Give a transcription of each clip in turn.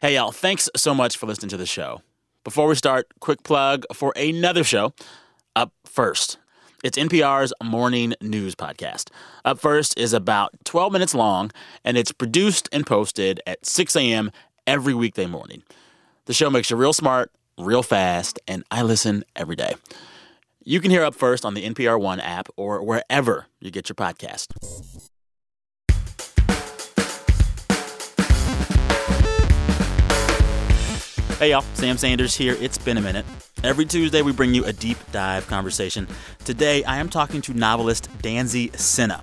Hey, y'all, thanks so much for listening to the show. Before we start, quick plug for another show, Up First. It's NPR's morning news podcast. Up First is about 12 minutes long, and it's produced and posted at 6 a.m. every weekday morning. The show makes you real smart, real fast, and I listen every day. You can hear Up First on the NPR One app or wherever you get your podcast. Hey y'all, Sam Sanders here. It's been a minute. Every Tuesday, we bring you a deep dive conversation. Today, I am talking to novelist Danzy Senna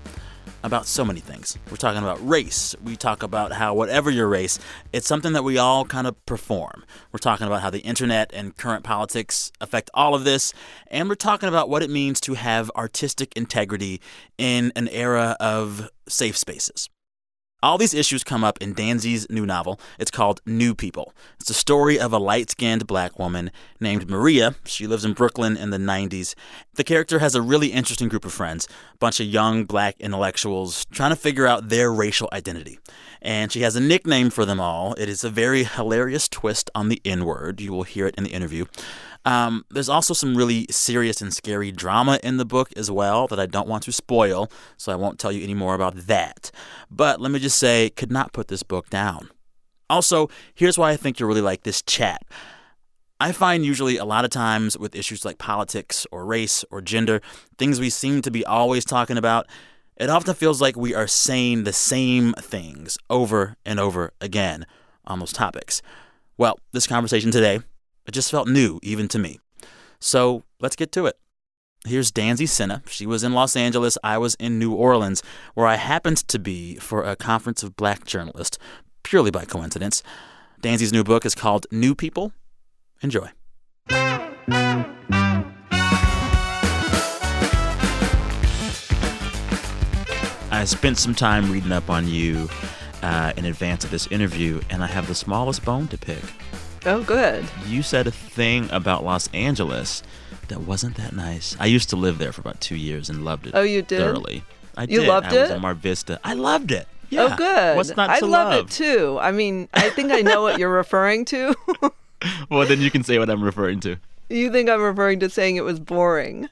about so many things. We're talking about race. We talk about how, whatever your race, it's something that we all kind of perform. We're talking about how the internet and current politics affect all of this. And we're talking about what it means to have artistic integrity in an era of safe spaces. All these issues come up in Danzy's new novel. It's called New People. It's the story of a light skinned black woman named Maria. She lives in Brooklyn in the 90s. The character has a really interesting group of friends, a bunch of young black intellectuals trying to figure out their racial identity. And she has a nickname for them all. It is a very hilarious twist on the N word. You will hear it in the interview. Um, there's also some really serious and scary drama in the book as well that I don't want to spoil, so I won't tell you any more about that. But let me just say, could not put this book down. Also, here's why I think you'll really like this chat. I find usually a lot of times with issues like politics or race or gender, things we seem to be always talking about, it often feels like we are saying the same things over and over again on those topics. Well, this conversation today it just felt new, even to me. So let's get to it. Here's Danzy Senna. She was in Los Angeles. I was in New Orleans, where I happened to be for a conference of black journalists, purely by coincidence. Danzy's new book is called New People. Enjoy. I spent some time reading up on you uh, in advance of this interview, and I have the smallest bone to pick. Oh, good. You said a thing about Los Angeles that wasn't that nice. I used to live there for about two years and loved it. Oh, you did? Thoroughly. I you did. loved I was it? Mar Vista. I loved it. Yeah. Oh, good. What's not I to loved love? it too. I mean, I think I know what you're referring to. Well, then you can say what I'm referring to. you think I'm referring to saying it was boring?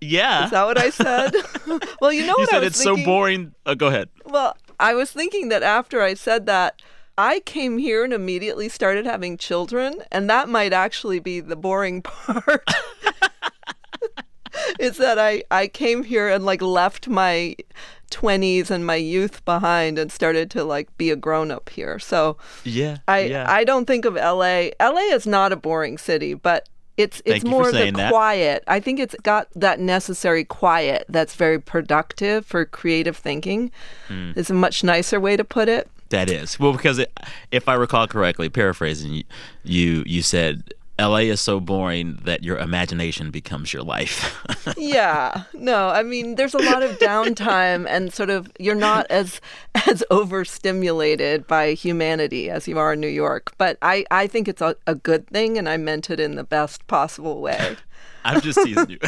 Yeah. Is that what I said? well, you know you what I said it's so boring. Uh, go ahead. Well, I was thinking that after I said that, I came here and immediately started having children, and that might actually be the boring part. is that I, I came here and like left my 20s and my youth behind and started to like be a grown up here. So Yeah. I yeah. I don't think of LA. LA is not a boring city, but it's it's for more the that. quiet. I think it's got that necessary quiet that's very productive for creative thinking. Hmm. Is a much nicer way to put it. That is well because it, if I recall correctly, paraphrasing you, you, you said L.A. is so boring that your imagination becomes your life. yeah. No, I mean there's a lot of downtime and sort of you're not as as overstimulated by humanity as you are in New York. But I I think it's a, a good thing and I meant it in the best possible way. I'm just teasing you.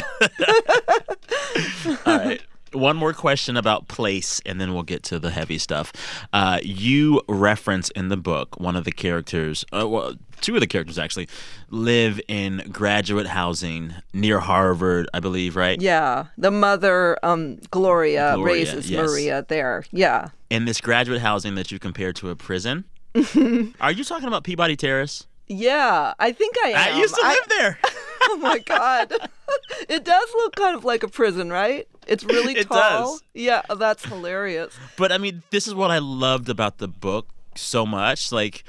All right. One more question about place, and then we'll get to the heavy stuff. Uh, you reference in the book one of the characters, uh, well, two of the characters actually, live in graduate housing near Harvard, I believe, right? Yeah, the mother, um, Gloria, Gloria, raises yes. Maria there. Yeah. In this graduate housing that you compare to a prison. Are you talking about Peabody Terrace? Yeah, I think I am. I used to I- live there. oh my god, it does look kind of like a prison, right? It's really It tall. does. Yeah, oh, that's hilarious. But I mean, this is what I loved about the book so much. Like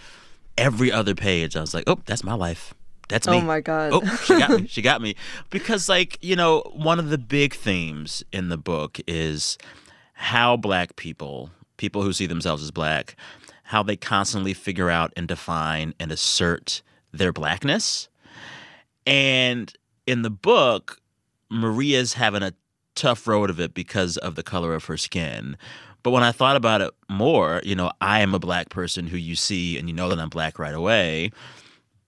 every other page, I was like, "Oh, that's my life. That's oh me." Oh my god. Oh, she got me. She got me. Because, like, you know, one of the big themes in the book is how black people, people who see themselves as black, how they constantly figure out and define and assert their blackness. And in the book, Maria's having a tough road of it because of the color of her skin. But when I thought about it more, you know, I am a black person who you see and you know that I'm black right away.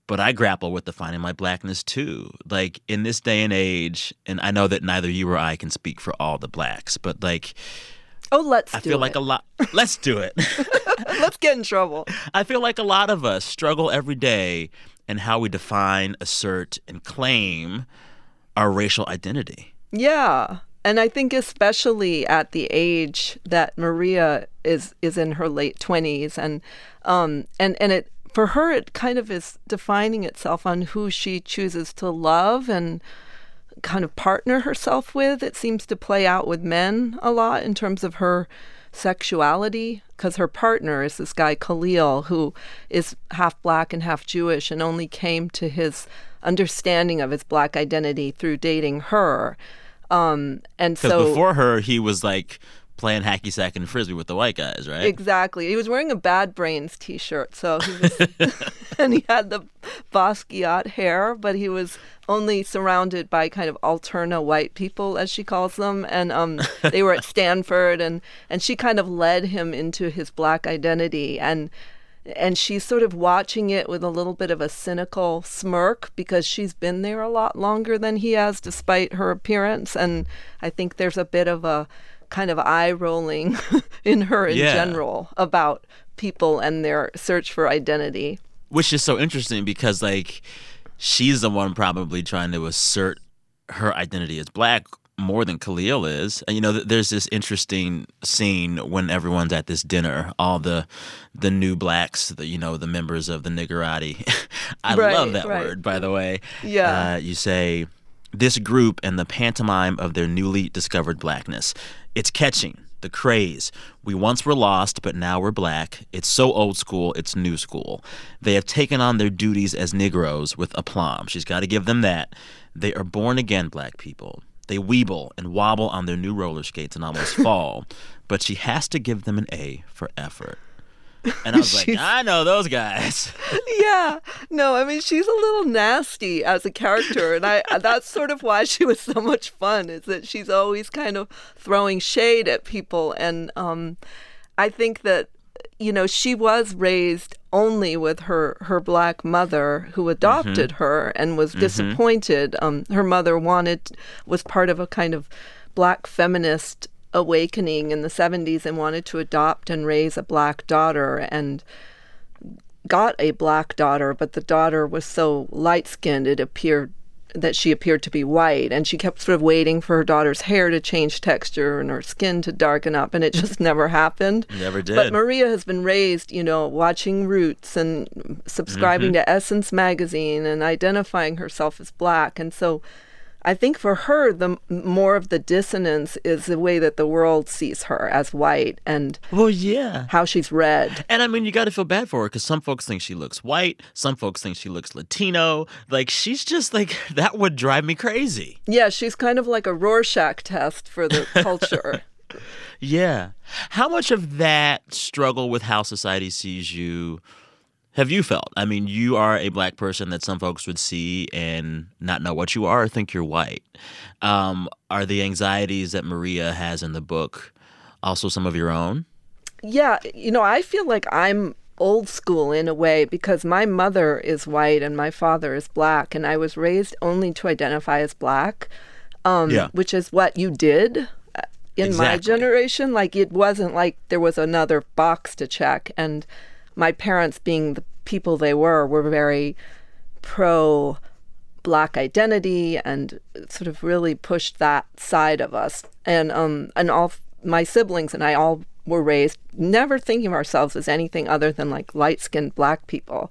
But I grapple with defining my blackness too. Like in this day and age, and I know that neither you or I can speak for all the blacks, but like Oh, let's I feel it. like a lot. Let's do it. let's get in trouble. I feel like a lot of us struggle every day in how we define, assert, and claim our racial identity. Yeah. And I think especially at the age that Maria is is in her late 20s and um and and it for her it kind of is defining itself on who she chooses to love and kind of partner herself with. It seems to play out with men a lot in terms of her sexuality because her partner is this guy Khalil who is half black and half Jewish and only came to his understanding of his black identity through dating her. Um, and so before her, he was like playing hacky sack and frisbee with the white guys, right? Exactly. He was wearing a Bad Brains T-shirt, so he was, and he had the Basquiat hair, but he was only surrounded by kind of alterna white people, as she calls them, and um, they were at Stanford, and and she kind of led him into his black identity, and and she's sort of watching it with a little bit of a cynical smirk because she's been there a lot longer than he has, despite her appearance, and I think there's a bit of a kind of eye rolling in her in Yeah. general about people and their search for identity. Which is so interesting because like she's the one probably trying to assert her identity as black more than Khalil is. And you know, there's this interesting scene when everyone's at this dinner, all the the new blacks, the you know, the members of the niggerati. I Right, love that right. word, by the way. Yeah. Uh, you say this group and the pantomime of their newly discovered blackness. It's catching. The craze. We once were lost, but now we're black. It's so old school, it's new school. They have taken on their duties as Negroes with aplomb. She's got to give them that. They are born again black people. They weeble and wobble on their new roller skates and almost fall, but she has to give them an A for effort. And I was like, I know those guys. yeah. No, I mean she's a little nasty as a character and I that's sort of why she was so much fun is that she's always kind of throwing shade at people and um I think that you know she was raised only with her her black mother who adopted her and was disappointed. Um her mother wanted was part of a kind of black feminist awakening in the 70s and wanted to adopt and raise a black daughter and got a black daughter, but the daughter was so light skinned it appeared that she appeared to be white and she kept sort of waiting for her daughter's hair to change texture and her skin to darken up and it just never happened. Never did. But Maria has been raised, you know, watching Roots and subscribing mm-hmm. to Essence magazine and identifying herself as black and so I think for her, the more of the dissonance is the way that the world sees her as white and well, yeah. how she's read. And I mean, you got to feel bad for her because some folks think she looks white, some folks think she looks Latino. Like, she's just like, that would drive me crazy. Yeah, she's kind of like a Rorschach test for the culture. Yeah. How much of that struggle with how society sees you have you felt? I mean, you are a black person that some folks would see and not know what you are or think you're white. Um, are the anxieties that Maria has in the book also some of your own? yeah, you know, I feel like I'm old school in a way because my mother is white and my father is black, and I was raised only to identify as black, um, Yeah. which is what you did uh, in my generation. Like, it wasn't like there was another box to check. And my parents, being the people they were, were very pro black identity and sort of really pushed that side of us and um and all my siblings and I all were raised never thinking of ourselves as anything other than like light-skinned black people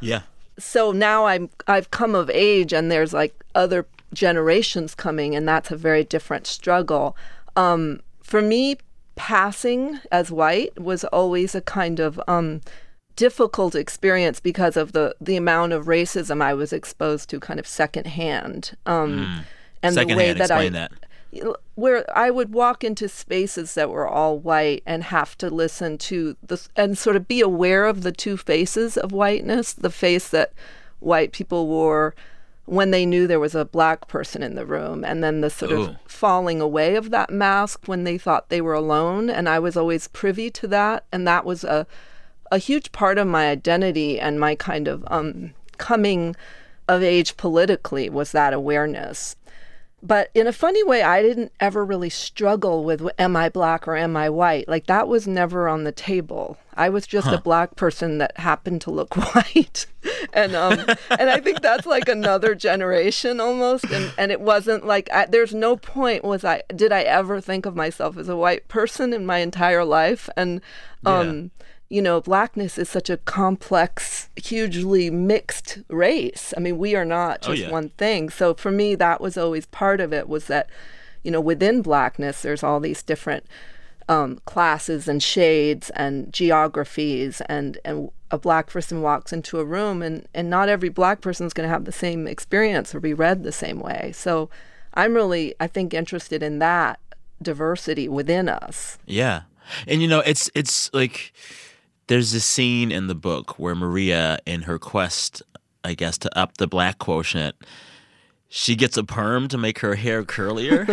Yeah. so now I'm I've come of age and there's like other generations coming and that's a very different struggle. Um, for me, passing as white was always a kind of um, difficult experience because of the the amount of racism I was exposed to kind of secondhand. Um, and the way Secondhand, that I that. where I would walk into spaces that were all white and have to listen to the and sort of be aware of the two faces of whiteness, the face that white people wore when they knew there was a black person in the room and then the sort Ooh. of falling away of that mask when they thought they were alone and I was always privy to that and that was a a huge part of my identity and my kind of um coming of age politically was that awareness but in a funny way, I didn't ever really struggle with am I black or am I white? Like that was never on the table. I was just huh. a black person that happened to look white, and um, and I think that's like another generation almost. And and it wasn't like I, there's no point was I did I ever think of myself as a white person in my entire life, and um. Yeah you know, blackness is such a complex, hugely mixed race. I mean, we are not oh, just oh, yeah. one thing. So for me, that was always part of it was that, you know, within blackness, there's all these different um, classes and shades and geographies and, and a black person walks into a room and, and not every black person is going to have the same experience or be read the same way. So I'm really, I think, interested in that diversity within us. Yeah. And you know, it's it's like there's a scene in the book where Maria, in her quest, I guess, to up the black quotient, she gets a perm to make her hair curlier.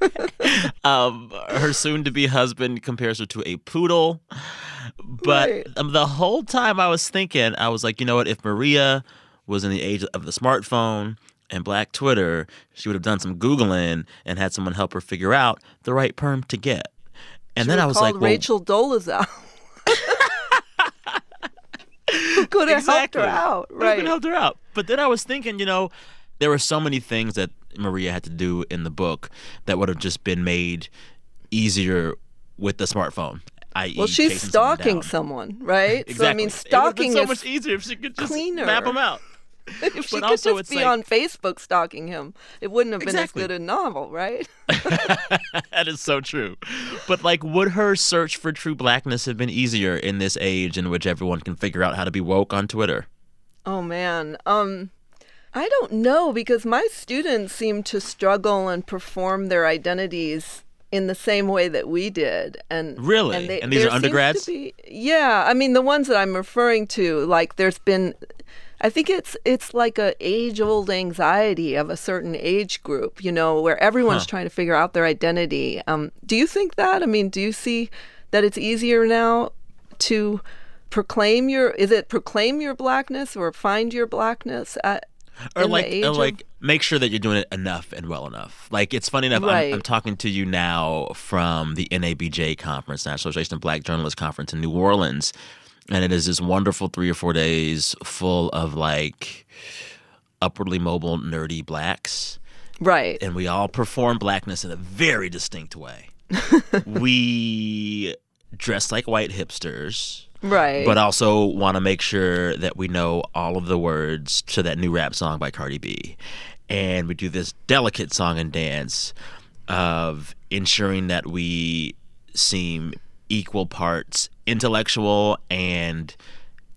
um, her soon to be husband compares her to a poodle. But right. um, the whole time I was thinking, I was like, you know what? If Maria was in the age of the smartphone and black Twitter, she would have done some Googling and had someone help her figure out the right perm to get. And she then I was like, Rachel well, Rachel Dolezal. could have exactly. helped her out. Right. Could have helped her out. But then I was thinking, you know, there were so many things that Maria had to do in the book that would have just been made easier with the smartphone. I. Well, she's stalking someone, someone, right? exactly. So I mean, stalking so is much easier if she could just cleaner. map them out. If she could just be like... on Facebook stalking him, it wouldn't have been exactly. as good a novel, right? that is so true. But like, would her search for true blackness have been easier in this age in which everyone can figure out how to be woke on Twitter? Oh man, um, I don't know because my students seem to struggle and perform their identities in the same way that we did and really and, they, and these are undergrads be, yeah i mean the ones that i'm referring to like there's been I think it's it's like a age old anxiety of a certain age group, you know, where everyone's huh. trying to figure out their identity. Um, do you think that? I mean, do you see that it's easier now to proclaim your is it proclaim your blackness or find your blackness at or like or like make sure that you're doing it enough and well enough. Like it's funny enough, right. I'm, I'm, talking to you now from the NABJ conference, National Association of Black Journalists conference in New Orleans, and it is this wonderful three or four days full of like upwardly mobile nerdy blacks. Right. And we all perform blackness in a very distinct way. We dress like white hipsters right. but also want to make sure that we know all of the words to that new rap song by cardi b. And we do this delicate song and dance of ensuring that we seem equal parts intellectual and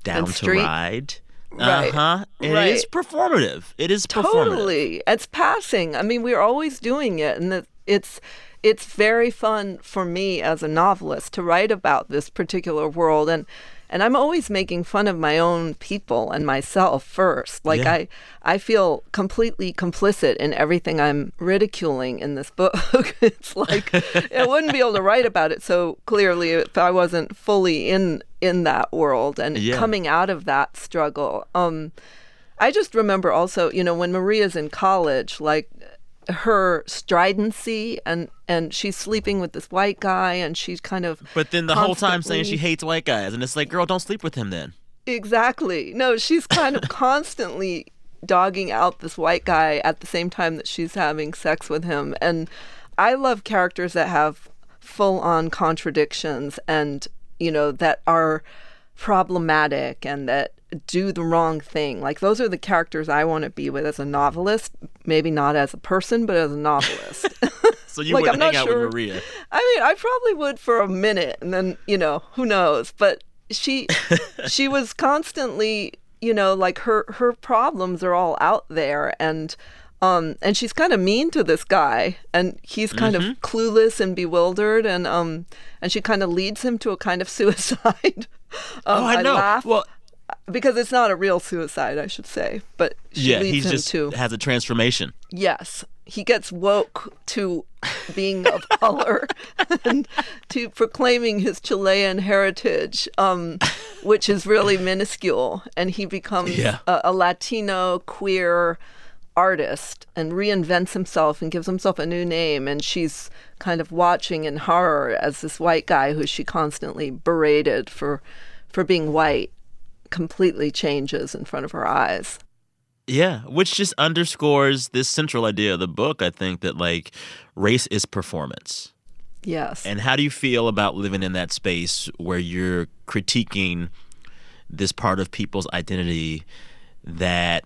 down and to ride. Right. Uh huh. It right. is performative. It is totally. It's passing. I mean, we're always doing it, and it's it's very fun for me as a novelist to write about this particular world and and I'm always making fun of my own people and myself first. Like yeah. I I feel completely complicit in everything I'm ridiculing in this book. it's like I wouldn't be able to write about it so clearly if I wasn't fully in in that world and yeah. coming out of that struggle. Um I just remember also, you know, when Maria's in college, like her stridency and and she's sleeping with this white guy and she's kind of but then the whole time saying she hates white guys and it's like girl don't sleep with him then. Exactly. No she's kind of constantly dogging out this white guy at the same time that she's having sex with him. And i love characters that have full on contradictions and you know that are problematic and that do the wrong thing. Like those are the characters I want to be with as a novelist. Maybe not as a person, but as a novelist. so you like, would I'm hang out sure. with Maria. I mean, I probably would for a minute, and then you know, who knows? But she, she was constantly, you know, like her her problems are all out there, and um, and she's kind of mean to this guy, and he's kind mm-hmm. of clueless and bewildered, and um, and she kind of leads him to a kind of suicide. um, oh, I, I know. Laugh. Well, because it's not a real suicide, I should say. But she yeah, leads he him just to has a transformation. Yes, he gets woke to being of color and to proclaiming his Chilean heritage, um, which is really minuscule, and he becomes yeah. a, a Latino queer artist and reinvents himself and gives himself a new name. And she's kind of watching in horror as this white guy who she constantly berated for, for being white completely changes in front of her eyes. Yeah, which just underscores this central idea of the book, I think, that like race is performance. Yes. And how do you feel about living in that space where you're critiquing this part of people's identity that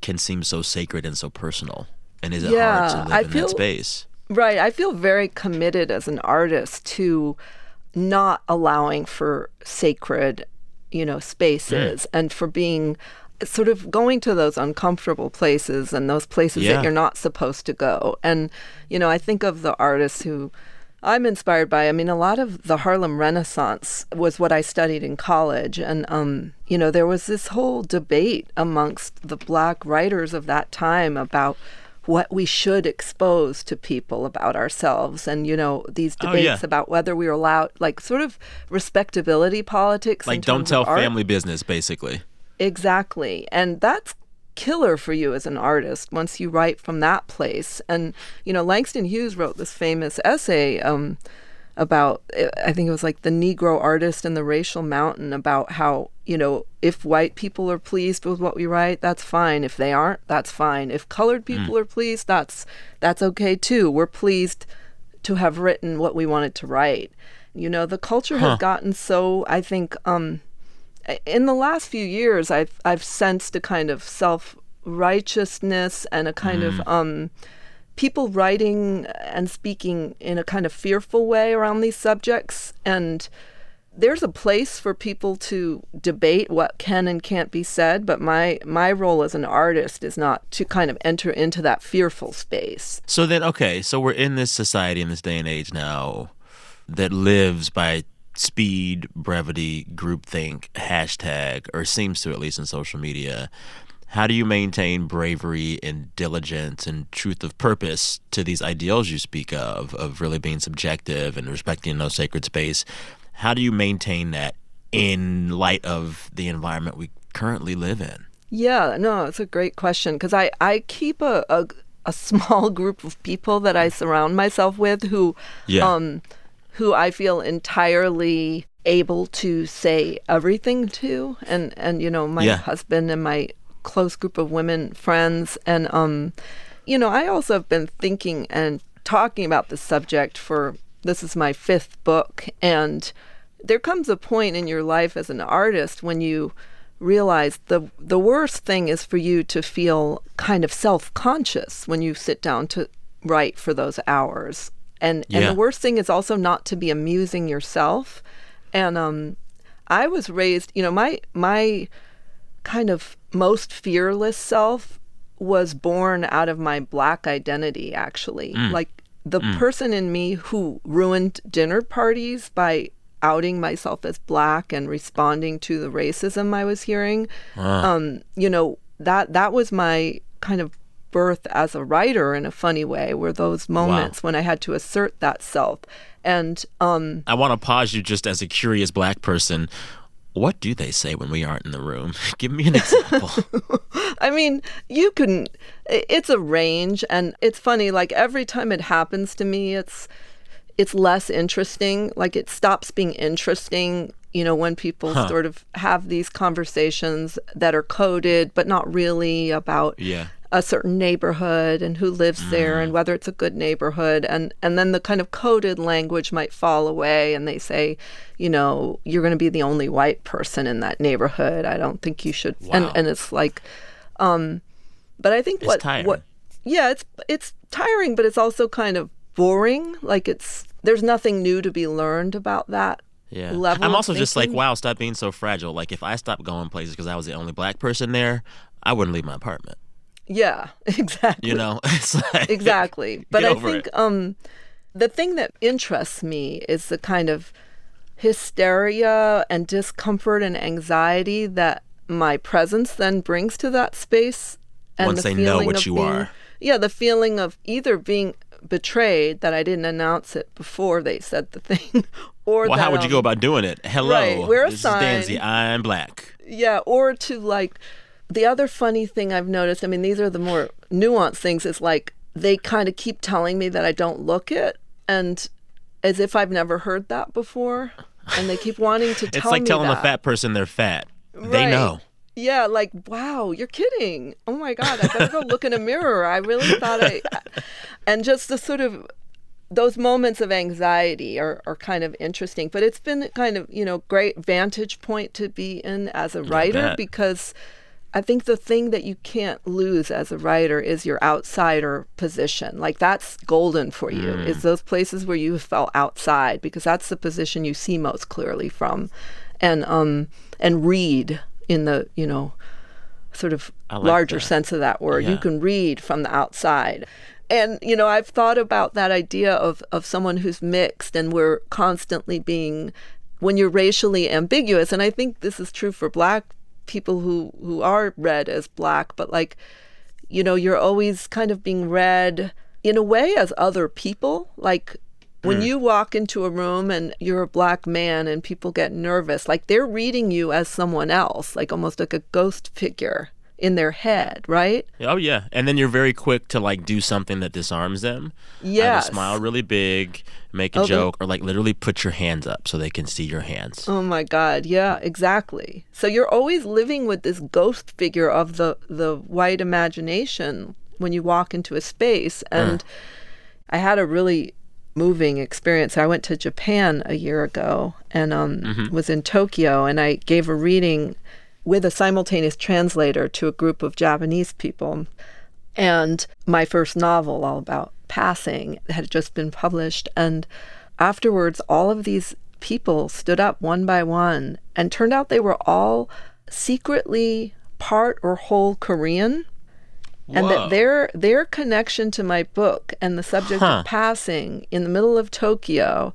can seem so sacred and so personal? And is it Yeah, hard to live I in feel- that space? Right. I feel very committed as an artist to not allowing for sacred, you know, spaces and for being sort of going to those uncomfortable places and those places Yeah. that you're not supposed to go. And, you know, I think of the artists who I'm inspired by. I mean, a lot of the Harlem Renaissance was what I studied in college. And, um, you know, there was this whole debate amongst the black writers of that time about what we should expose to people about ourselves and you know these Oh, debates yeah. about whether we are allowed like sort of respectability politics Like, don't tell family business, basically. Exactly. And that's killer for you as an artist once you write from that place. And, you know, Langston Hughes wrote this famous essay um, about, I think it was like the Negro artist and the racial mountain, about how, you know, if white people are pleased with what we write, that's fine. If they aren't, that's fine. If colored people are pleased, that's that's okay too. We're pleased to have written what we wanted to write. You know, the culture Huh. has gotten so, I think, um, in the last few years i've i've sensed a kind of self righteousness and a kind of um people writing and speaking in a kind of fearful way around these subjects and there's a place for people to debate what can and can't be said but my my role as an artist is not to kind of enter into that fearful space So then, okay, so we're in this society in this day and age now that lives by speed, brevity, groupthink, hashtag, or seems to at least in social media. How do you maintain bravery and diligence and truth of purpose to these ideals you speak of, of really being subjective and respecting no sacred space? How do you maintain that in light of the environment we currently live in? Yeah, no, it's a great question because I, I keep a, a a small group of people that I surround myself with who Yeah. um who I feel entirely able to say everything to and and you know my Yeah. husband and my close group of women friends and um you know I also have been thinking and talking about this subject for this is my fifth book and there comes a point in your life as an artist when you realize the the worst thing is for you to feel kind of self-conscious when you sit down to write for those hours. And and the worst thing is also not to be amusing yourself. And um I was raised, you know, my my kind of most fearless self was born out of my black identity actually. Like the person in me who ruined dinner parties by outing myself as black and responding to the racism I was hearing. Um, you know, that that was my kind of birth as a writer in a funny way were those moments when I had to assert that self. And um I want to pause you just as a curious black person. What do they say when we aren't in the room? Give me an example. I mean, you can, it's a range and it's funny, like every time it happens to me, it's, it's less interesting. Like it stops being interesting, you know, when people sort of have these conversations that are coded, but not really about yeah. A certain neighborhood and who lives there and whether it's a good neighborhood and and then the kind of coded language might fall away and they say you know you're going to be the only white person in that neighborhood i don't think you should and Wow. and it's like um but i think It's what tiring. what yeah it's it's tiring but it's also kind of boring like it's there's nothing new to be learned about that Yeah. level I'm also just like, wow, stop being so fragile. Like, if I stopped going places because I was the only black person there, I wouldn't leave my apartment. Yeah exactly You know? It's like, exactly but i think um the thing that interests me is the kind of hysteria and discomfort and anxiety that my presence then brings to that space and Once the they know what of you being- are. yeah the feeling of either being betrayed that i didn't announce it before they said the thing or Well, that, how would you go um, about doing it? Hello. right, wear a this sign. is Danzy. I'm black. yeah or to like the other funny thing I've noticed, I mean, these are the more nuanced things, is like they kind of keep telling me that I don't look it, and as if I've never heard that before, and they keep wanting to tell It's like me telling that. a fat person they're fat. They know. Yeah, like wow, you're kidding. Oh my god, I better go look in a mirror. I really thought I, and just the sort of those moments of anxiety are, are kind of interesting. But it's been kind of you know great vantage point to be in as a writer because I think the thing that you can't lose as a writer is your outsider position. Like that's golden for you. Is those places where you felt outside because that's the position you see most clearly from, and um and read in the you know sort of like larger that. sense of that word. Yeah. You can read from the outside. And you know, I've thought about that idea of of someone who's mixed and we're constantly being when you're racially ambiguous and I think this is true for black people who who are read as black, but like you know, you're always kind of being read in a way as other people. Like when hmm. you walk into a room and you're a black man and people get nervous, like they're reading you as someone else, like almost like a ghost figure in their head, right? Oh yeah, and then you're very quick to like do something that disarms them. Yeah, smile really big, make a Oh, the- joke, or like literally put your hands up so they can see your hands. Oh my God! Yeah, exactly. So you're always living with this ghost figure of the the white imagination when you walk into a space. And I had a really moving experience. I went to Japan a year ago and um, was in Tokyo, and I gave a reading with a simultaneous translator to a group of Japanese people. And my first novel, all about passing, had just been published. And afterwards, all of these people stood up one by one, and turned out they were all secretly part or whole Korean. And that their their connection to my book and the subject Huh. of passing in the middle of Tokyo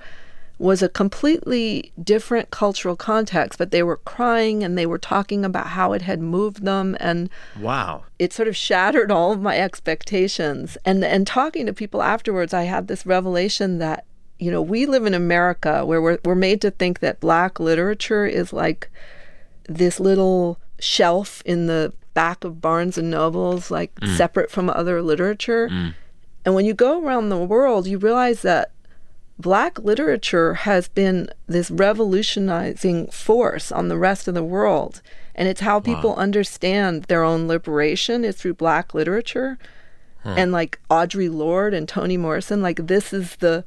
was a completely different cultural context, but they were crying and they were talking about how it had moved them and Wow. it sort of shattered all of my expectations. And and talking to people afterwards, I had this revelation that you know we live in America where we're we're made to think that black literature is like this little shelf in the back of Barnes and Nobles, like mm. separate from other literature. Mm. And when you go around the world, you realize that black literature has been this revolutionizing force on the rest of the world. And it's how people understand their own liberation is through black literature. And like Audre Lorde and Toni Morrison, like this is the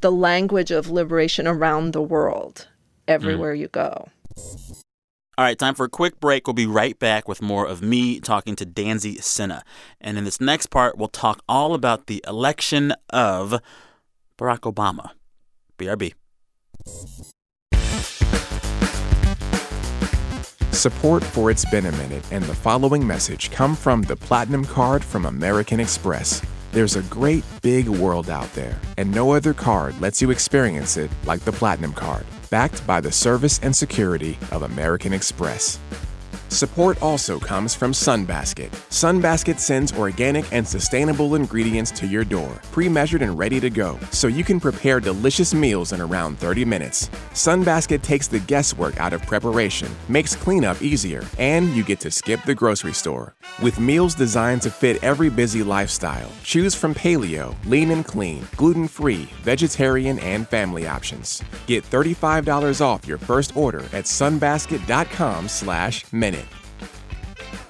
the language of liberation around the world, everywhere mm. you go. All right, time for a quick break. We'll be right back with more of me talking to Danzy Senna. And in this next part, we'll talk all about the election of Barack Obama. BRB. Support for It's Been a Minute and the following message come from the Platinum Card from American Express. There's a great big world out there, and no other card lets you experience it like the Platinum Card, backed by the service and security of American Express. Support also comes from Sunbasket. Sunbasket sends organic and sustainable ingredients to your door, pre measured and ready to go, so you can prepare delicious meals in around 30 minutes. Sunbasket takes the guesswork out of preparation, makes cleanup easier, and you get to skip the grocery store. With meals designed to fit every busy lifestyle, choose from paleo, lean and clean, gluten free, vegetarian, and family options. Get $35 off your first order at sunbasket.com slash minute.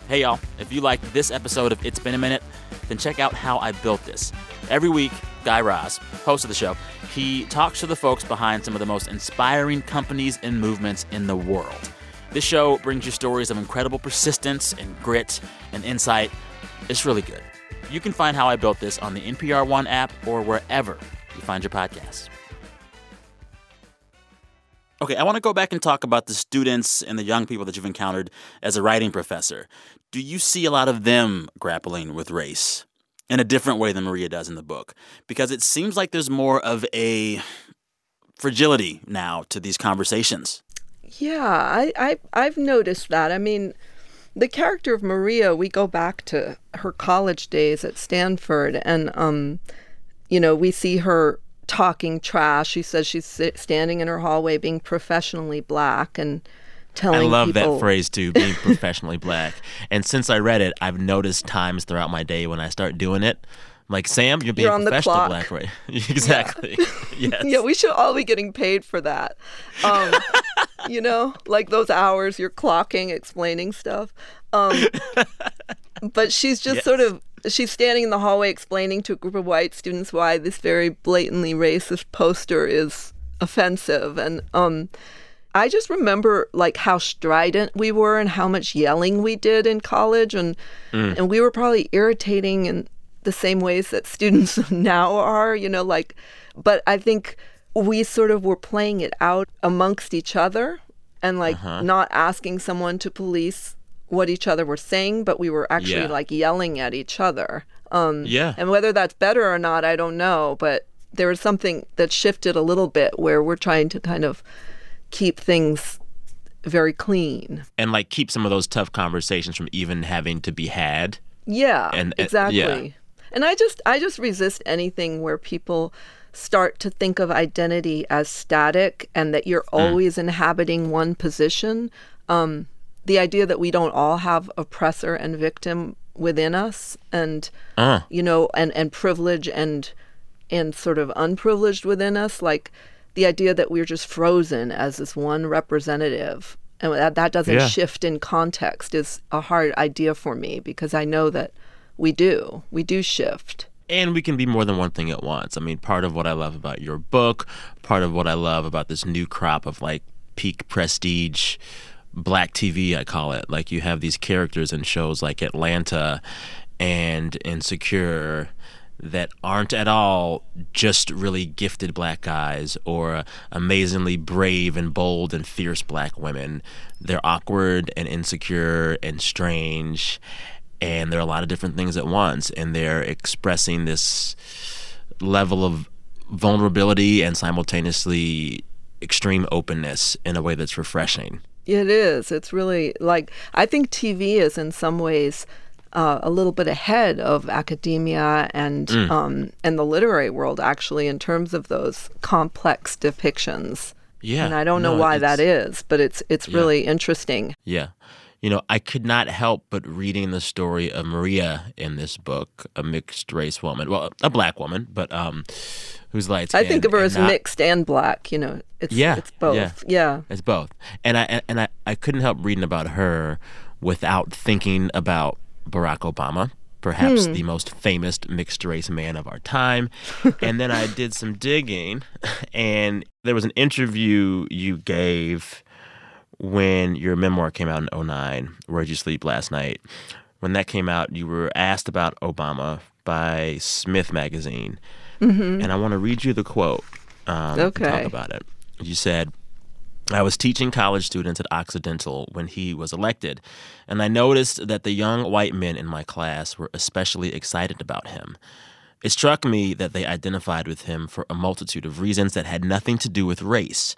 Hey, y'all, if you liked this episode of It's Been a Minute, then check out How I Built This. Every week, Guy Raz, host of the show, he talks to the folks behind some of the most inspiring companies and movements in the world. This show brings you stories of incredible persistence and grit and insight. It's really good. You can find How I Built This on the NPR One app or wherever you find your podcasts. Okay, I want to go back and talk about the students and the young people that you've encountered as a writing professor. Do you see a lot of them grappling with race in a different way than Maria does in the book? Because it seems like there's more of a fragility now to these conversations. Yeah, I, I I've noticed that. I mean, the character of Maria, we go back to her college days at Stanford, and um, you know, we see her talking trash. She says she's standing in her hallway being professionally black and I love people, that phrase too, being professionally black. And since I read it, I've noticed times throughout my day when I start doing it. I'm like Sam, you're being You're on the clock. black, right? exactly. yes. Yeah, we should all be getting paid for that. Um, you know, like those hours you're clocking, explaining stuff. Um, but she's just Yes. sort of she's standing in the hallway explaining to a group of white students why this very blatantly racist poster is offensive and um I just remember like how strident we were and how much yelling we did in college and and we were probably irritating in the same ways that students now are, you know, like but I think we sort of were playing it out amongst each other and like not asking someone to police what each other were saying, but we were actually Yeah. like yelling at each other. Um Yeah. and whether that's better or not, I don't know, but there was something that shifted a little bit where we're trying to kind of keep things very clean. And like keep some of those tough conversations from even having to be had. Yeah, And- and- exactly. yeah. And I just I just resist anything where people start to think of identity as static and that you're Mm. always inhabiting one position. Um, the idea that we don't all have oppressor and victim within us, and Uh. you know, and and privilege and and sort of unprivileged within us, like the idea that we're just frozen as this one representative. And that, that doesn't Yeah. shift in context is a hard idea for me because I know that we do. We do shift. And we can be more than one thing at once. I mean, part of what I love about your book, part of what I love about this new crop of like peak prestige black TV, I call it. Like you have these characters in shows like Atlanta and Insecure that aren't at all just really gifted black guys or amazingly brave and bold and fierce black women. They're awkward and insecure and strange and there are a lot of different things at once and they're expressing this level of vulnerability and simultaneously extreme openness in a way that's refreshing. It is. It's really like I think TV is in some ways uh, a little bit ahead of academia and Mm. um, and the literary world actually in terms of those complex depictions. Yeah. and I don't know no, why that is, but it's it's really interesting. Yeah. You know, I could not help but reading the story of Maria in this book, a mixed race woman. Well, a black woman, but um who's light I think of her as not- mixed and black. You know, it's Yeah, it's both. yeah. yeah. It's both. And I and I, I couldn't help reading about her without thinking about Barack Obama, perhaps Hmm. the most famous mixed race man of our time. and then I did some digging and there was an interview you gave when your memoir came out in 09, Where'd You Sleep Last Night? When that came out, you were asked about Obama by Smith Magazine. And I want to read you the quote um, Mm-hmm. Okay. talk about it. You said, I was teaching college students at Occidental when he was elected, and I noticed that the young white men in my class were especially excited about him. It struck me that they identified with him for a multitude of reasons that had nothing to do with race.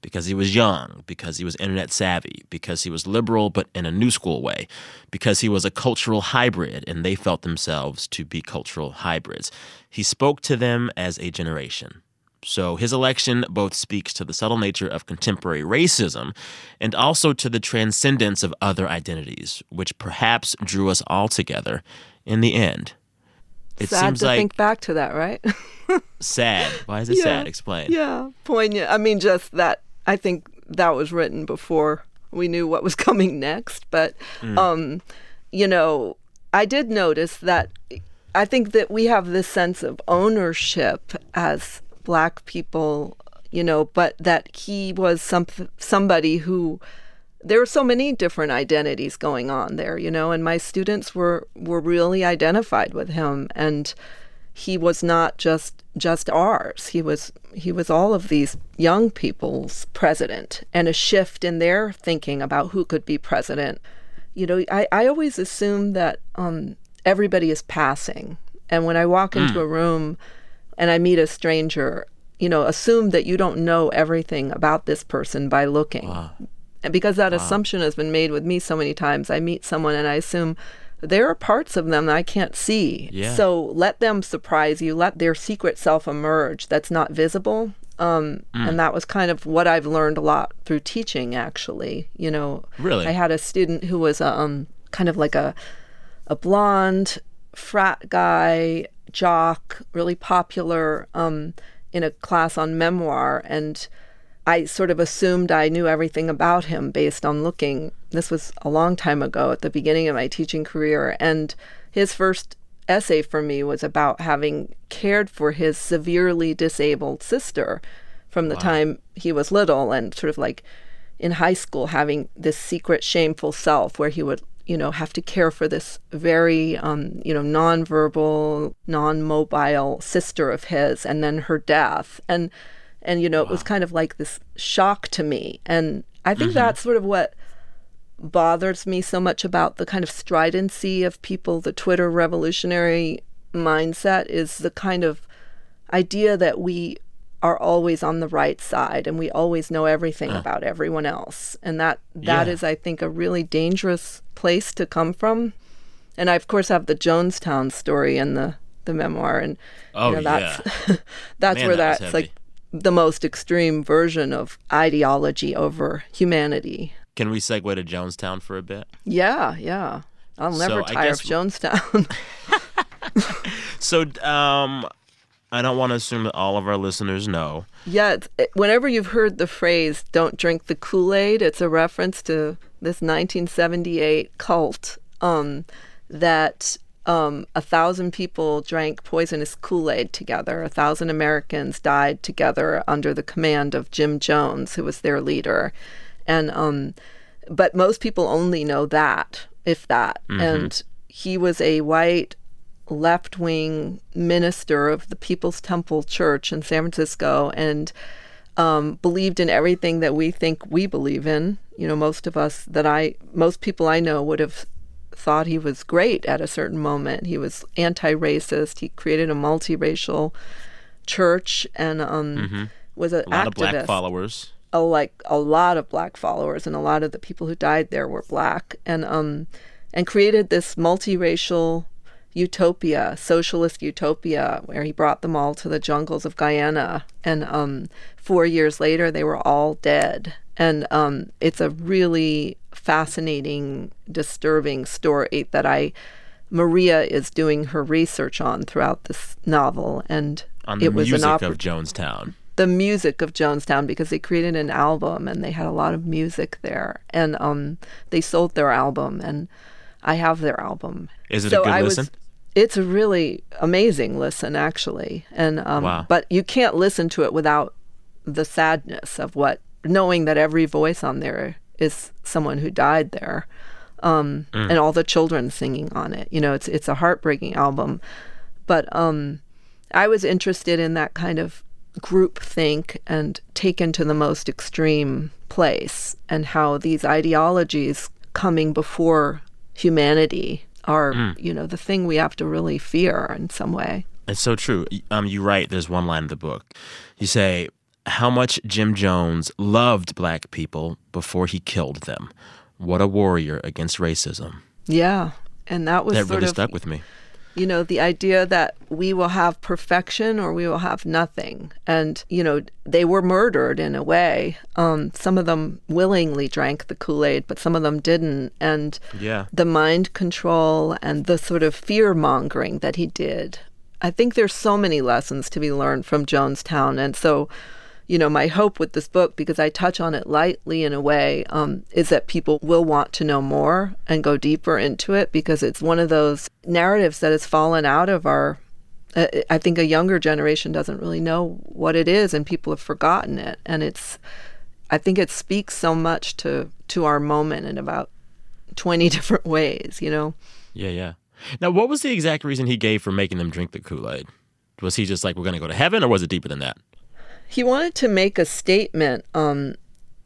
Because he was young, because he was internet savvy, because he was liberal but in a new school way, because he was a cultural hybrid and they felt themselves to be cultural hybrids. He spoke to them as a generation. So his election both speaks to the subtle nature of contemporary racism and also to the transcendence of other identities, which perhaps drew us all together in the end. It Sad seems to like think back to that, right? sad. Why is it Yeah. sad? Explain. yeah, poignant. I mean, just that. I think that was written before we knew what was coming next. But, um, you know, I did notice that. I think that we have this sense of ownership as Black people, you know, but that he was some somebody who there were so many different identities going on there, you know, and my students were were really identified with him and he was not just just ours. He was he was all of these young people's president and a shift in their thinking about who could be president. You know, I, I always assume that um, everybody is passing. And when I walk into a room and I meet a stranger, you know, assume that you don't know everything about this person by looking. And because that assumption has been made with me so many times, I meet someone and I assume there are parts of them that I can't see. Yeah. So let them surprise you. Let their secret self emerge that's not visible. Um, And that was kind of what I've learned a lot through teaching, actually. You know, Really? I had a student who was um, kind of like a, a blonde frat guy, jock, really popular um, in a class on memoir. And I sort of assumed I knew everything about him based on looking. This was a long time ago at the beginning of my teaching career. And his first essay for me was about having cared for his severely disabled sister from the time he was little and sort of like in high school having this secret shameful self where he would you know have to care for this very um, you know nonverbal non-mobile sister of his and then her death. And and you know it was kind of like this shock to me. And i think that's sort of what bothers me so much about the kind of stridency of people the twitter revolutionary mindset is the kind of idea that we are always on the right side and we always know everything about everyone else. And that that Yeah. is i think a really dangerous place to come from. And i of course have the jonestown story in the the memoir and Oh, you know, that's that's Man, where that that's like the most extreme version of ideology over humanity. Can we segue to Jonestown for a bit? yeah yeah. I'll never So tire of jonestown. So, um, I don't want to assume that all of our listeners know. Yeah, it's, it, whenever you've heard the phrase "Don't drink the Kool Aid," it's a reference to this 1978 cult um, that um, a thousand people drank poisonous Kool Aid together. A thousand Americans died together under the command of Jim Jones, who was their leader, and um, but most people only know that, if that, and he was a white left wing minister of the People's Temple Church in San Francisco and um, believed in everything that we think we believe in. You know, most of us that I, most people I know would have thought he was great at a certain moment. He was anti racist, he created a multiracial church and um, was an A lot activist of black followers. a, like a lot of black followers and a lot of the people who died there were black and um and created this multiracial utopia socialist utopia where he brought them all to the jungles of Guyana and um 4 years later they were all dead and um it's a really fascinating disturbing story that I Maria is doing her research on throughout this novel and On the it was music an of Jonestown. the music of Jonestown because they created an album and they had a lot of music there and um they sold their album and I have their album. Is it So a good I was- listen? It's a really amazing listen actually. And um Wow. but you can't listen to it without the sadness of what knowing that every voice on there is someone who died there. Um and all the children singing on it. You know, it's it's a heartbreaking album. But um I was interested in that kind of group think and taken to the most extreme place and how these ideologies coming before humanity are, you know, the thing we have to really fear in some way. It's so true. Um, you write. There's one line in the book. You say how much Jim Jones loved black people before he killed them. What a warrior against racism. Yeah. And that was That really of stuck with me. You know, the idea that we will have perfection or we will have nothing. And, you know, they were murdered in a way. Um, some of them willingly drank the Kool Aid, but some of them didn't. And Yeah. the mind control and the sort of fear mongering that he did. I think there's so many lessons to be learned from Jonestown. And so, you know, my hope with this book, because I touch on it lightly in a way, um, is that people will want to know more and go deeper into it because it's one of those narratives that has fallen out of our. Uh, I think a younger generation doesn't really know what it is, and people have forgotten it. And it's, I think it speaks so much to to our moment in about twenty different ways. You know. Yeah, yeah. Now, what was the exact reason he gave for making them drink the Kool Aid? Was he just like, we're going to go to heaven, or was it deeper than that? He wanted to make a statement um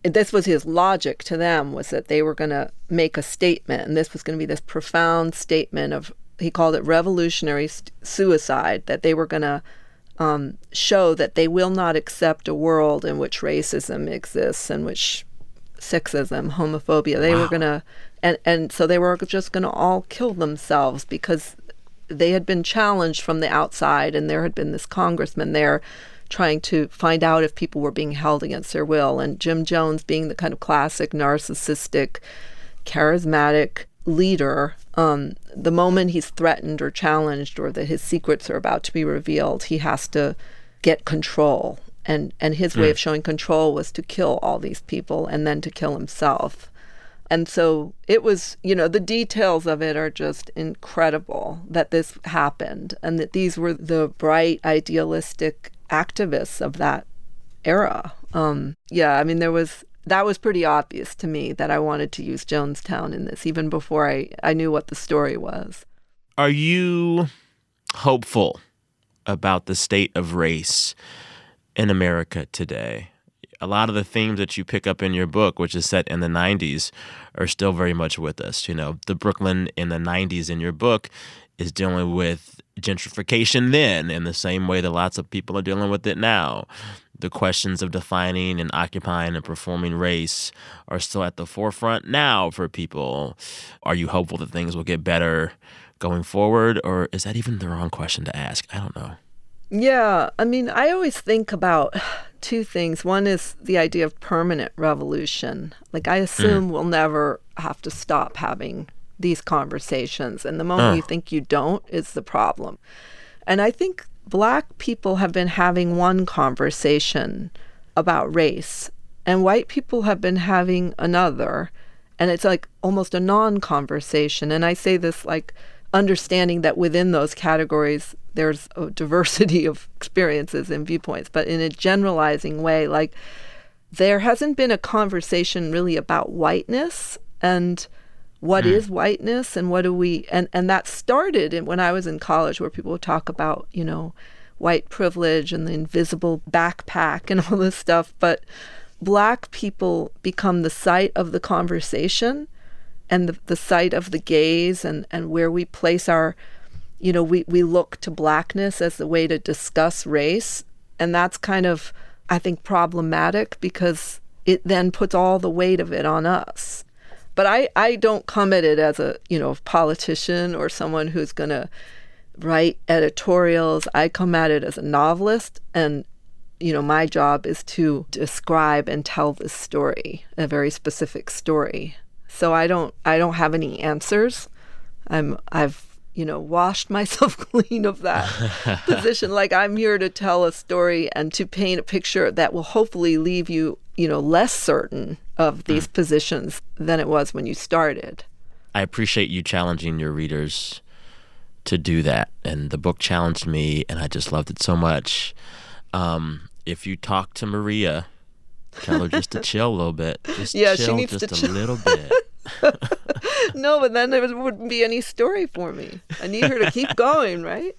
this was his logic to them was that they were going to make a statement and this was going to be this profound statement of he called it revolutionary st- suicide that they were going to um, show that they will not accept a world in which racism exists and which sexism homophobia they were going to and and so they were just going to all kill themselves because they had been challenged from the outside and there had been this congressman there trying to find out if people were being held against their will. And Jim Jones being the kind of classic narcissistic, charismatic leader, um, the moment he's threatened or challenged or that his secrets are about to be revealed, he has to get control. And, and his way of showing control was to kill all these people and then to kill himself. And so it was, you know, the details of it are just incredible that this happened and that these were the bright, idealistic activists of that era. Um, yeah, I mean, there was, that was pretty obvious to me that I wanted to use Jonestown in this, even before I, I knew what the story was. Are you hopeful about the state of race in America today? a lot of the themes that you pick up in your book, which is set in the 90s, are still very much with us. You know, the Brooklyn in the 90s in your book is dealing with gentrification then in the same way that lots of people are dealing with it now. The questions of defining and occupying and performing race are still at the forefront now for people. Are you hopeful that things will get better going forward, or is that even the wrong question to ask? I don't know. Yeah, I mean, I always think about two things. One is the idea of permanent revolution. Like, I assume mm. we'll never have to stop having these conversations. And the moment oh. you think you don't is the problem. And I think black people have been having one conversation about race, and white people have been having another. And it's like almost a non conversation. And I say this like understanding that within those categories, there's a diversity of experiences and viewpoints, but in a generalizing way, like there hasn't been a conversation really about whiteness and what mm. is whiteness and what do we and and that started in, when I was in college where people would talk about, you know, white privilege and the invisible backpack and all this stuff, but black people become the site of the conversation and the, the site of the gaze and, and where we place our you know, we, we look to blackness as the way to discuss race. And that's kind of, I think, problematic because it then puts all the weight of it on us. But I, I don't come at it as a, you know, politician or someone who's going to write editorials. I come at it as a novelist and you know, my job is to describe and tell this story, a very specific story. So I don't I don't have any answers. I'm I've you know, washed myself clean of that position. Like I'm here to tell a story and to paint a picture that will hopefully leave you, you know, less certain of these mm. positions than it was when you started. I appreciate you challenging your readers to do that. And the book challenged me, and I just loved it so much. Um, if you talk to Maria, tell her just to chill a little bit. Just yeah, chill she needs just to a chill. little bit. no, but then there wouldn't be any story for me. I need her to keep going, right?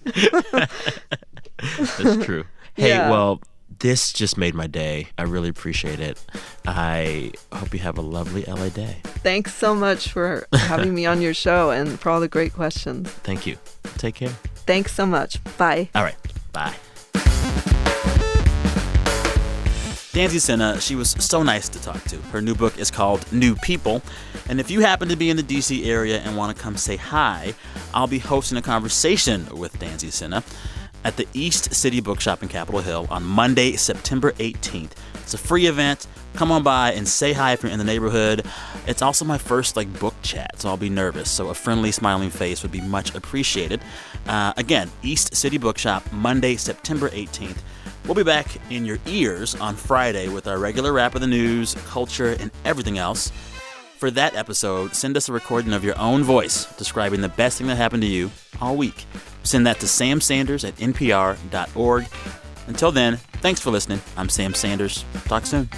That's true. Hey, yeah. well, this just made my day. I really appreciate it. I hope you have a lovely LA day. Thanks so much for having me on your show and for all the great questions. Thank you. Take care. Thanks so much. Bye. All right. Bye. Danzy Senna, she was so nice to talk to. Her new book is called New People. And if you happen to be in the DC area and want to come say hi, I'll be hosting a conversation with Danzy Senna at the East City Bookshop in Capitol Hill on Monday, September 18th. It's a free event. Come on by and say hi if you're in the neighborhood. It's also my first like book chat, so I'll be nervous. So a friendly, smiling face would be much appreciated. Uh, again, East City Bookshop, Monday, September 18th. We'll be back in your ears on Friday with our regular wrap of the news, culture, and everything else. For that episode, send us a recording of your own voice describing the best thing that happened to you all week. Send that to Sam Sanders at npr.org. Until then, thanks for listening. I'm Sam Sanders. Talk soon.